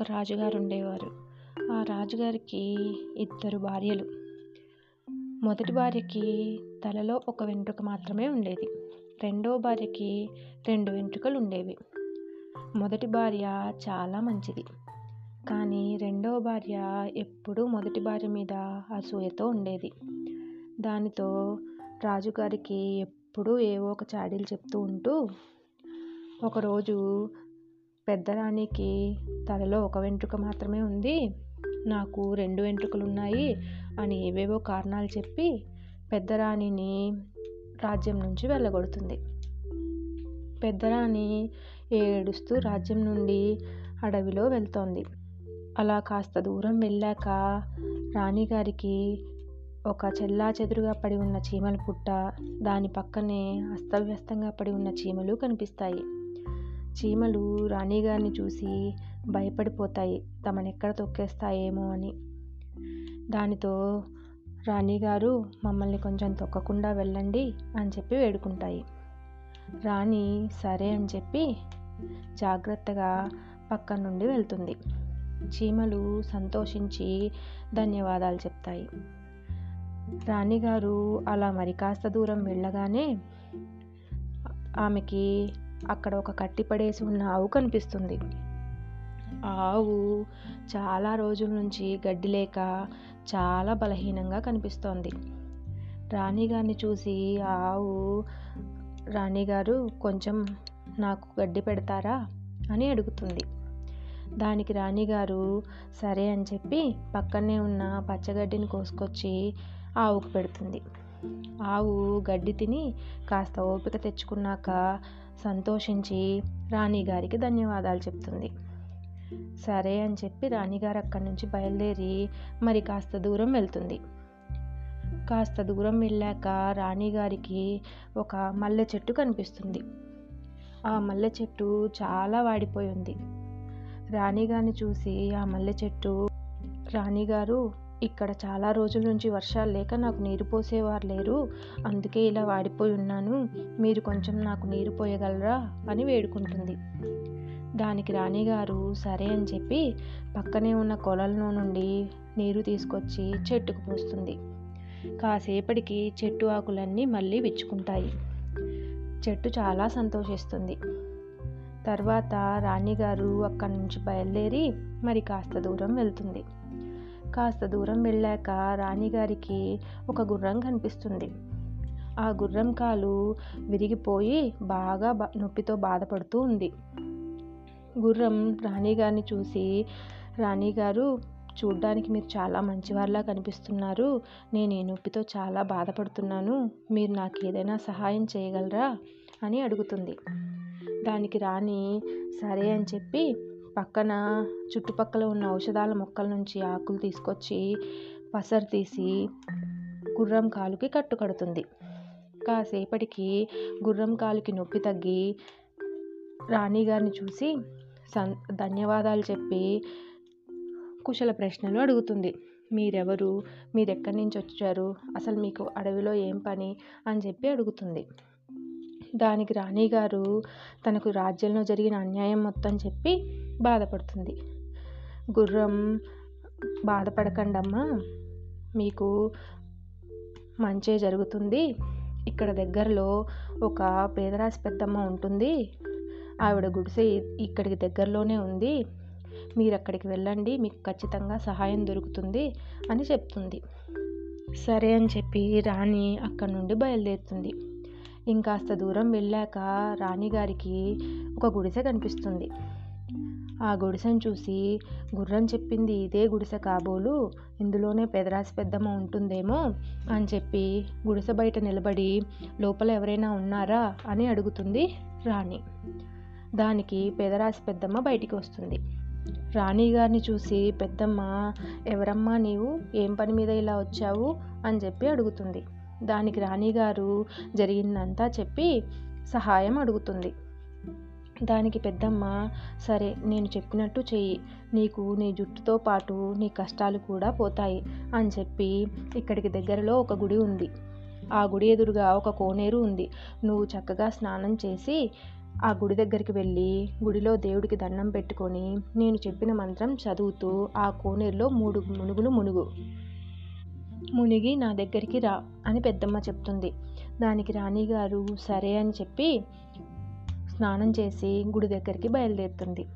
ఒక రాజుగారు ఉండేవారు ఆ రాజుగారికి ఇద్దరు భార్యలు. మొదటి భార్యకి తలలో ఒక వెంట్రుక మాత్రమే ఉండేది. రెండవ భార్యకి రెండు వెంట్రుకలు ఉండేవి మొదటి భార్య చాలా మంచిది. కానీ రెండవ భార్య ఎప్పుడూ మొదటి భార్య మీద అసూయతో ఉండేది. దానితో రాజుగారికి ఎప్పుడూ ఏవో ఒక చాడీలు చెప్తూ ఉంటూ ఒకరోజు పెద్దరాణికి తలలో ఒక వెంట్రుక మాత్రమే ఉంది. నాకు రెండు వెంట్రుకలు ఉన్నాయి అని ఏవేవో కారణాలు చెప్పి పెద్దరాణిని రాజ్యం నుంచి వెళ్ళగొడుతుంది. పెద్దరాణి ఏడుస్తూ రాజ్యం నుండి అడవిలో వెళ్తోంది. అలా కాస్త దూరం వెళ్ళాక రాణిగారికి ఒక చెల్లా చెదురుగా పడి ఉన్న చీమల పుట్ట దాని పక్కనే అస్తవ్యస్తంగా పడి ఉన్న చీమలు కనిపిస్తాయి. చీమలు రాణిగారిని చూసి భయపడిపోతాయి. తమనెక్కడ తొక్కేస్తాయేమో అని. దానితో రాణిగారు మమ్మల్ని కొంచెం తొక్కకుండా వెళ్ళండి అని చెప్పి వేడుకుంటాయి. రాణి సరే అని చెప్పి జాగ్రత్తగా పక్క నుండి వెళ్తుంది. చీమలు సంతోషించి ధన్యవాదాలు చెప్తాయి. రాణిగారు అలా మరి కాస్త దూరం వెళ్ళగానే ఆమెకి అక్కడ ఒక కట్టి పడేసి ఉన్న ఆవు కనిపిస్తుంది. ఆవు చాలా రోజుల నుంచి గడ్డి లేక చాలా బలహీనంగా కనిపిస్తోంది. రాణిగారిని చూసి ఆ ఆవు రాణిగారు కొంచెం నాకు గడ్డి పెడతారా? అని అడుగుతుంది. దానికి రాణిగారు సరే అని చెప్పి పక్కనే ఉన్న పచ్చగడ్డిని కోసుకొచ్చి ఆవుకు పెడుతుంది. ఆవు గడ్డి తిని కాస్త ఓపిక తెచ్చుకున్నాక సంతోషించి రాణిగారికి ధన్యవాదాలు చెప్తుంది. సరే అని చెప్పి రాణిగారు అక్కడి నుంచి బయలుదేరి మరి కాస్త దూరం వెళ్తుంది. కాస్త దూరం వెళ్ళాక రాణిగారికి ఒక మల్లె చెట్టు కనిపిస్తుంది. ఆ మల్లె చెట్టు చాలా వాడిపోయి ఉంది. రాణిగారిని చూసి ఆ మల్లె చెట్టు రాణిగారు ఇక్కడ చాలా రోజుల నుంచి వర్షాలు లేక నాకు నీరు పోసేవారు లేరు. అందుకే ఇలా వాడిపోయి ఉన్నాను. మీరు కొంచెం నాకు నీరు పోయగలరా? అని వేడుకుంటుంది. దానికి రాణిగారు సరే అని చెప్పి పక్కనే ఉన్న కొలల్లో నుండి నీరు తీసుకొచ్చి చెట్టుకు పోస్తుంది. కాసేపటికి చెట్టు ఆకులన్నీ మళ్ళీ విచ్చుకుంటాయి. చెట్టు చాలా సంతోషిస్తుంది. తర్వాత రాణిగారు అక్కడి నుంచి బయలుదేరి మరి కాస్త దూరం వెళ్తుంది. కాస్త దూరం వెళ్ళాక రాణిగారికి ఒక గుర్రం కనిపిస్తుంది. ఆ గుర్రం కాలు విరిగిపోయి బాగా బా నొప్పితో బాధపడుతూ ఉంది. గుర్రం రాణిగారిని చూసి రాణిగారు చూడ్డానికి మీరు చాలా మంచివారిలా కనిపిస్తున్నారు. నేను ఈ నొప్పితో చాలా బాధపడుతున్నాను. మీరు నాకు ఏదైనా సహాయం చేయగలరా? అని అడుగుతుంది. దానికి రాణి సరే అని చెప్పి పక్కన చుట్టుపక్కల ఉన్న ఔషధాల మొక్కల నుంచి ఆకులు తీసుకొచ్చి పసరు తీసి గుర్రం కాలుకి కట్టుకడుతుంది. కాసేపటికి గుర్రం కాలుకి నొప్పి తగ్గి రాణిగారిని చూసి సన్ ధన్యవాదాలు చెప్పి కుశల ప్రశ్నలు అడుగుతుంది. మీరెవరు? మీరెక్కడి నుంచి వచ్చారు? అసలు మీకు అడవిలో ఏం పని? అని చెప్పి అడుగుతుంది. దానికి రాణిగారు తనకు రాజ్యంలో జరిగిన అన్యాయం మొత్తం చెప్పి బాధపడుతుంది. గుర్రం బాధపడకండమ్మా. మీకు మంచే జరుగుతుంది. ఇక్కడ దగ్గరలో ఒక పేదరాశి పెద్దమ్మ ఉంటుంది. ఆవిడ గుడిసె ఇక్కడికి దగ్గరలోనే ఉంది. మీరు అక్కడికి వెళ్ళండి. మీకు ఖచ్చితంగా సహాయం దొరుకుతుంది అని చెప్తుంది. సరే అని చెప్పి రాణి అక్కడి నుండి బయలుదేరుతుంది. ఇంకాస్త దూరం వెళ్ళాక రాణిగారికి ఒక గుడిసె కనిపిస్తుంది. ఆ గుడిసెను చూసి గుర్రం చెప్పింది ఇదే గుడిసె కాబోలు ఇందులోనే పెదరాసి పెద్దమ్మ ఉంటుందేమో అని చెప్పి గుడిసె బయట నిలబడి లోపల ఎవరైనా ఉన్నారా అని అడుగుతుంది రాణి. దానికి పెదరాసి పెద్దమ్మ బయటికి వస్తుంది. రాణిగారిని చూసి పెద్దమ్మ ఎవరమ్మా నీవు? ఏం పని మీద ఇలా వచ్చావు? అని చెప్పి అడుగుతుంది. దానికి రాణిగారు జరిగిందంతా చెప్పి సహాయం అడుగుతుంది. దానికి పెద్దమ్మ సరే నేను చెప్పినట్టు చెయ్యి. నీకు నీ జుట్టుతో పాటు నీ కష్టాలు కూడా పోతాయి అని చెప్పి ఇక్కడికి దగ్గరలో ఒక గుడి ఉంది. ఆ గుడి ఎదురుగా ఒక కోనేరు ఉంది. నువ్వు చక్కగా స్నానం చేసి ఆ గుడి దగ్గరికి వెళ్ళి గుడిలో దేవుడికి దండం పెట్టుకొని నేను చెప్పిన మంత్రం చదువుతూ ఆ కోనేరులో మూడు మునుగులు మునుగు. మునిగి నా దగ్గరికి రా అని పెద్దమ్మ చెప్తుంది. దానికి రాణిగారు సరే అని చెప్పి స్నానం చేసి గుడి దగ్గరికి బయలుదేరుతుంది.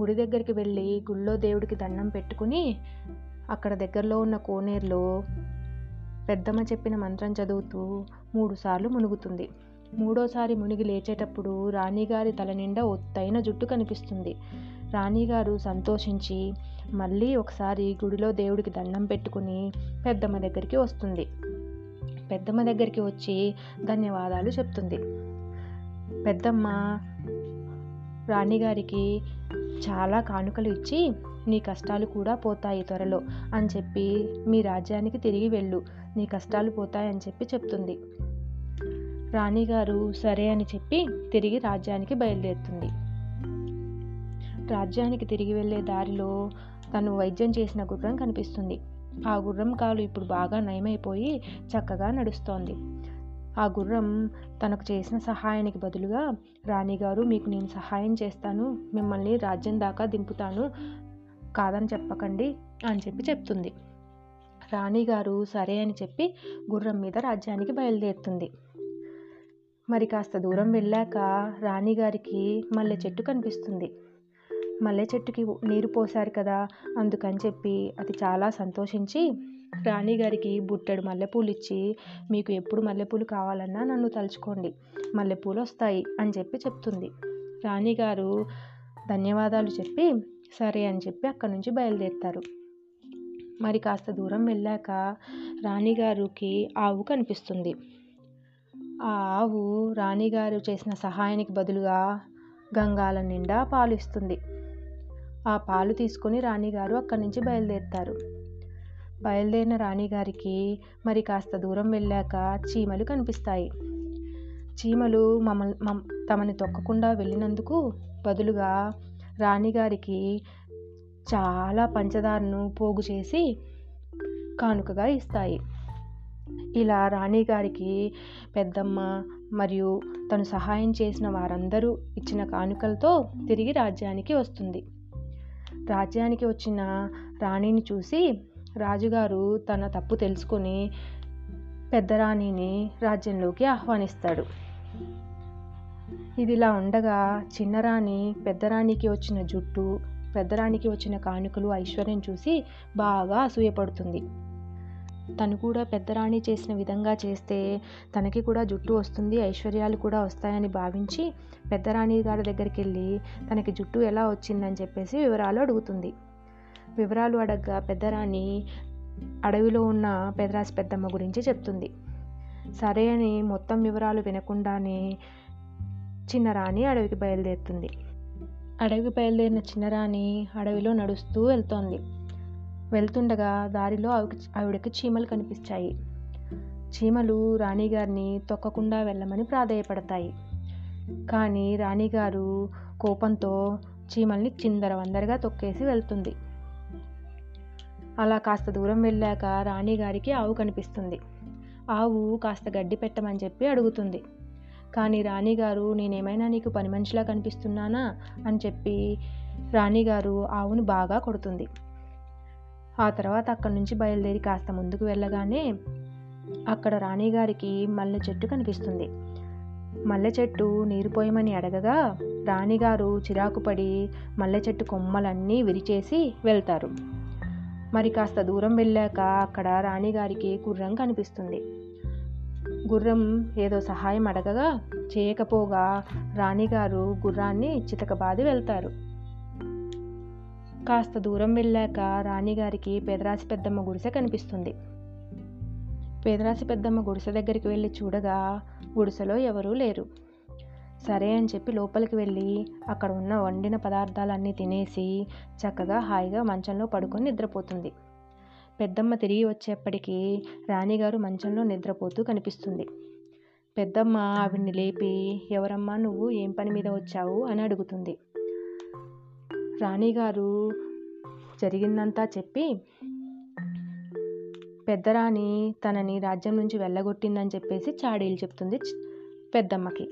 గుడి దగ్గరికి వెళ్ళి గుళ్ళో దేవుడికి దండం పెట్టుకుని అక్కడ దగ్గరలో ఉన్న కోనేరులో పెద్దమ్మ చెప్పిన మంత్రం చదువుతూ మూడుసార్లు మునుగుతుంది. మూడోసారి మునిగి లేచేటప్పుడు రాణిగారి తల నిండా ఒత్తైన జుట్టు కనిపిస్తుంది. రాణిగారు సంతోషించి మళ్ళీ ఒకసారి గుడిలో దేవుడికి దండం పెట్టుకుని పెద్దమ్మ దగ్గరికి వస్తుంది. పెద్దమ్మ దగ్గరికి వచ్చి ధన్యవాదాలు చెప్తుంది. పెద్దమ్మ రాణిగారికి చాలా కానుకలు ఇచ్చి నీ కష్టాలు కూడా పోతాయి త్వరలో అని చెప్పి మీ రాజ్యానికి తిరిగి వెళ్ళు నీ కష్టాలు పోతాయని చెప్పి చెప్తుంది. రాణిగారు సరే అని చెప్పి తిరిగి రాజ్యానికి బయలుదేరుతుంది. రాజ్యానికి తిరిగి వెళ్ళే దారిలో తను వైద్యం చేసిన గుర్రం కనిపిస్తుంది. ఆ గుర్రం కాలు ఇప్పుడు బాగా నయమైపోయి చక్కగా నడుస్తోంది. ఆ గుర్రం తనకు చేసిన సహాయానికి బదులుగా రాణిగారు మీకు నేను సహాయం చేస్తాను. మిమ్మల్ని రాజ్యం దాకా దింపుతాను కాదని చెప్పకండి అని చెప్పి చెప్తుంది. రాణిగారు సరే అని చెప్పి గుర్రం మీద రాజ్యానికి బయలుదేరుతుంది. మరి కాస్త దూరం వెళ్ళాక రాణిగారికి మల్లె చెట్టు కనిపిస్తుంది. మల్లె చెట్టుకి నీరు పోశారు కదా అందుకని చెప్పి అది చాలా సంతోషించి రాణిగారికి బుట్టెడు మల్లెపూలు ఇచ్చి మీకు ఎప్పుడు మల్లెపూలు కావాలన్నా నన్ను తలుచుకోండి మల్లెపూలు వస్తాయి అని చెప్పి చెప్తుంది. రాణిగారు ధన్యవాదాలు చెప్పి సరే అని చెప్పి అక్కడి నుంచి బయలుదేరుతారు. మరి కాస్త దూరం వెళ్ళాక రాణిగారికి ఆవు కనిపిస్తుంది. ఆ ఆవు రాణిగారు చేసిన సహాయానికి బదులుగా గంగాల నిండా పాలు ఇస్తుంది. ఆ పాలు తీసుకొని రాణిగారు అక్కడి నుంచి బయలుదేరుతారు. బయలుదేరిన రాణిగారికి మరి కాస్త దూరం వెళ్ళాక చీమలు కనిపిస్తాయి. చీమలు మమ్మల్ని మమ్ తమని తొక్కకుండా వెళ్ళినందుకు బదులుగా రాణిగారికి చాలా పంచదారను పోగు చేసి కానుకగా ఇస్తాయి. ఇలా రాణిగారికి పెద్దమ్మ మరియు తను సహాయం చేసిన వారందరూ ఇచ్చిన కానుకలతో తిరిగి రాజ్యానికి వస్తుంది. రాజ్యానికి వచ్చిన రాణిని చూసి రాజుగారు తన తప్పు తెలుసుకొని పెద్ద రాణిని రాజ్యంలోకి ఆహ్వానిస్తాడు. ఇదిలా ఉండగా చిన్నరాణి పెద్దరాణికి వచ్చిన జుట్టు పెద్దరాణికి వచ్చిన కానుకలు ఐశ్వర్యం చూసి బాగా అసూయపడుతుంది. తను కూడా పెద్దరాణి చేసిన విధంగా చేస్తే తనకి కూడా జుట్టు వస్తుంది ఐశ్వర్యాలు కూడా వస్తాయని భావించి పెద్దరాణి గారి దగ్గరికి వెళ్ళి తనకి జుట్టు ఎలా వచ్చిందని చెప్పేసి వివరాలు అడుగుతుంది. వివరాలు అడగ్గా పెద్దరాణి అడవిలో ఉన్న పెదరాసి పెద్దమ్మ గురించి చెప్తుంది. సరే అని మొత్తం వివరాలు వినకుండానే చిన్నరాణి అడవికి బయలుదేరుతుంది. అడవికి బయలుదేరిన చిన్నరాణి అడవిలో నడుస్తూ వెళ్తోంది. వెళ్తుండగా దారిలో ఆవి ఆవిడకి చీమలు కనిపించాయి చీమలు రాణిగారిని తొక్కకుండా వెళ్ళమని ప్రాధేయపడతాయి. కానీ రాణిగారు కోపంతో చీమల్ని చిందరవందరగా తొక్కేసి వెళ్తుంది. అలా కాస్త దూరం వెళ్ళాక రాణిగారికి ఆవు కనిపిస్తుంది. ఆవు కాస్త గడ్డి పెట్టమని చెప్పి అడుగుతుంది. కానీ రాణిగారు నేనేమైనా నీకు పని మనిషిలా కనిపిస్తున్నానా? అని చెప్పి రాణిగారు ఆవును బాగా కొడుతుంది. ఆ తర్వాత అక్కడి నుంచి బయలుదేరి కాస్త ముందుకు వెళ్ళగానే అక్కడ రాణిగారికి మల్లె చెట్టు కనిపిస్తుంది. మల్లె చెట్టు నీరు పోయమని అడగగా రాణిగారు చిరాకు పడి మల్లె చెట్టు కొమ్మలన్నీ విరిచేసి వెళ్తారు. మరి కాస్త దూరం వెళ్ళాక అక్కడ రాణిగారికి గుర్రం కనిపిస్తుంది. గుర్రం ఏదో సహాయం అడగగా చేయకపోగా రాణిగారు గుర్రాన్ని చితకబాది వెళ్తారు. కాస్త దూరం వెళ్ళాక రాణిగారికి పెదరాసి పెద్దమ్మ గుడిసె కనిపిస్తుంది. పేదరాశి పెద్దమ్మ గుడిసె దగ్గరికి వెళ్ళి చూడగా గుడిసెలో ఎవరూ లేరు. సరే అని చెప్పి లోపలికి వెళ్ళి అక్కడ ఉన్న వండిన పదార్థాలన్నీ తినేసి చక్కగా హాయిగా మంచంలో పడుకొని నిద్రపోతుంది. పెద్దమ్మ తిరిగి వచ్చేప్పటికీ రాణిగారు మంచంలో నిద్రపోతూ కనిపిస్తుంది. పెద్దమ్మ ఆవిడ్ని లేపి ఎవరమ్మా నువ్వు? ఏం పని మీద వచ్చావు? అని అడుగుతుంది. రాణిగారు జరిగిందంతా చెప్పి పెద్దరాణి తనని రాజ్యం నుంచి వెళ్ళగొట్టిందని చెప్పేసి చాడీలు చెప్తుంది పెద్దమ్మకి.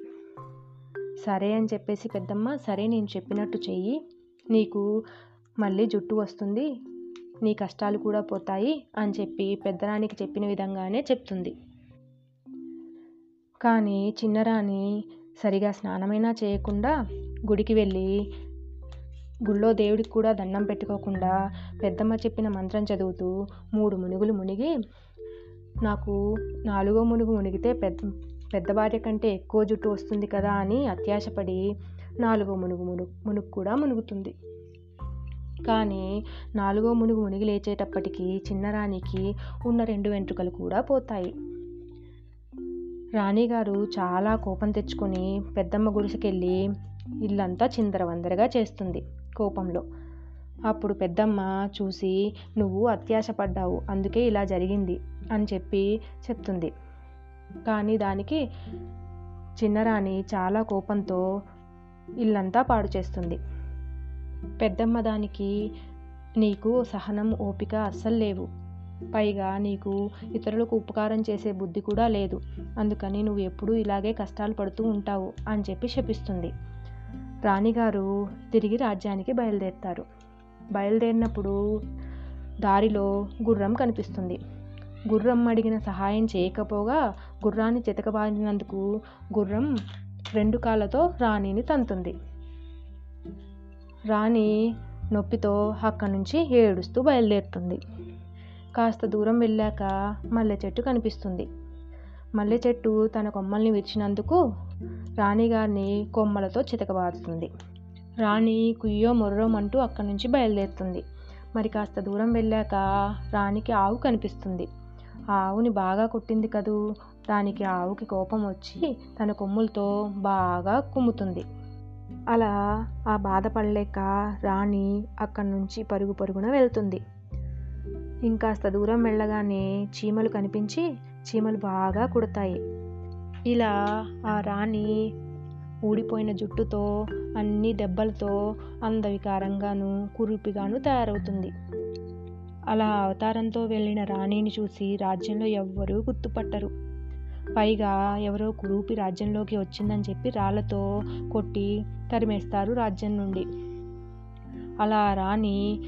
సరే అని చెప్పేసి పెద్దమ్మ సరే నేను చెప్పినట్టు చెయ్యి. నీకు మళ్ళీ జుట్టు వస్తుంది. నీ కష్టాలు కూడా పోతాయి అని చెప్పి పెద్దరానికి చెప్పిన విధంగానే చెప్తుంది. కానీ చిన్నరాణి సరిగా స్నానమైనా చేయకుండా గుడికి వెళ్ళి గుళ్ళో దేవుడికి కూడా దండం పెట్టుకోకుండా పెద్దమ్మ చెప్పిన మంత్రం చదువుతూ మూడు మునుగులు మునిగి నాకు నాలుగో మునుగు మునిగితే పెద్ద పెద్ద భార్య కంటే ఎక్కువ జుట్టు వస్తుంది కదా అని అత్యాశపడి నాలుగో మునుగు మునుగు మునుగు కూడా మునుగుతుంది. కానీ నాలుగో మునుగు మునిగి లేచేటప్పటికి చిన్నరాణికి ఉన్న రెండు వెంట్రుకలు కూడా పోతాయి. రాణిగారు చాలా కోపం తెచ్చుకొని పెద్దమ్మ గుడిసెకెళ్ళి ఇల్లంతా చిందరవందరగా చేస్తుంది. కోపంలో. అప్పుడు పెద్దమ్మ చూసి నువ్వు అత్యాశపడ్డావు అందుకే ఇలా జరిగింది అని చెప్పి చెప్తుంది. కానీ దానికి చిన్నరాణి చాలా కోపంతో ఇల్లంతా పాడు చేస్తుంది. పెద్దమ్మ దానికి నీకు సహనం ఓపిక అస్సలు లేవు. పైగా నీకు ఇతరులకు ఉపకారం చేసే బుద్ధి కూడా లేదు. అందుకని నువ్వు ఎప్పుడూ ఇలాగే కష్టాలు పడుతూ ఉంటావు అని చెప్పి శపిస్తుంది. రాణిగారు తిరిగి రాజ్యానికి బయలుదేరుతారు. బయలుదేరినప్పుడు దారిలో గుర్రం కనిపిస్తుంది. గుర్రం అడిగిన సహాయం చేయకపోగా గుర్రాన్ని చితకబారినందుకు గుర్రం రెండు కాళ్ళతో రాణిని తంతుంది. రాణి నొప్పితో అక్కడి నుంచి ఏడుస్తూ బయలుదేరుతుంది. కాస్త దూరం వెళ్ళాక మల్లె చెట్టు కనిపిస్తుంది. మల్లె చెట్టు తన కొమ్మల్ని విరిచినందుకు రాణిగారిని కొమ్మలతో చితకబాదుతుంది రాణి కుయ్యో మొర్రోమంటూ అక్కడి నుంచి బయలుదేరుతుంది. మరి కాస్త దూరం వెళ్ళాక రాణికి ఆవు కనిపిస్తుంది. ఆ ఆవుని బాగా కొట్టింది కదూ? దానికి ఆవుకి కోపం వచ్చి తన కొమ్ములతో బాగా కుమ్ముతుంది. అలా ఆ బాధపడలేక రాణి అక్కడి నుంచి పరుగు పరుగున వెళ్తుంది. ఇంకాస్త దూరం వెళ్ళగానే చీమలు కనిపించి చీమలు బాగా కుడతాయి. ఇలా ఆ రాణి ఊడిపోయిన జుట్టుతో అన్ని దెబ్బలతో అందవికారంగాను కురూపిగాను తయారవుతుంది. అలా అవతారంతో వెళ్ళిన రాణిని చూసి రాజ్యంలో ఎవ్వరూ గుర్తుపట్టరు. పైగా ఎవరో కురూపి రాజ్యంలోకి వచ్చిందని చెప్పి రాళ్ళతో కొట్టి తరిమేస్తారు రాజ్యం నుండి. అలా రాణి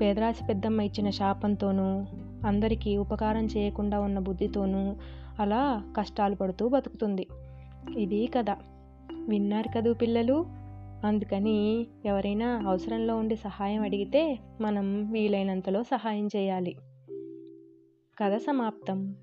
పేదరాశి పెద్దమ్మ ఇచ్చిన శాపంతోనూ అందరికీ ఉపకారం చేయకుండా ఉన్న బుద్ధితోనూ అలా కష్టాలు పడుతూ బతుకుతుంది. ఇది కథ. విన్నారు కదూ పిల్లలు? అందుకని ఎవరైనా అవసరంలో ఉండి సహాయం అడిగితే మనం వీలైనంతలో సహాయం చేయాలి. కథ సమాప్తం.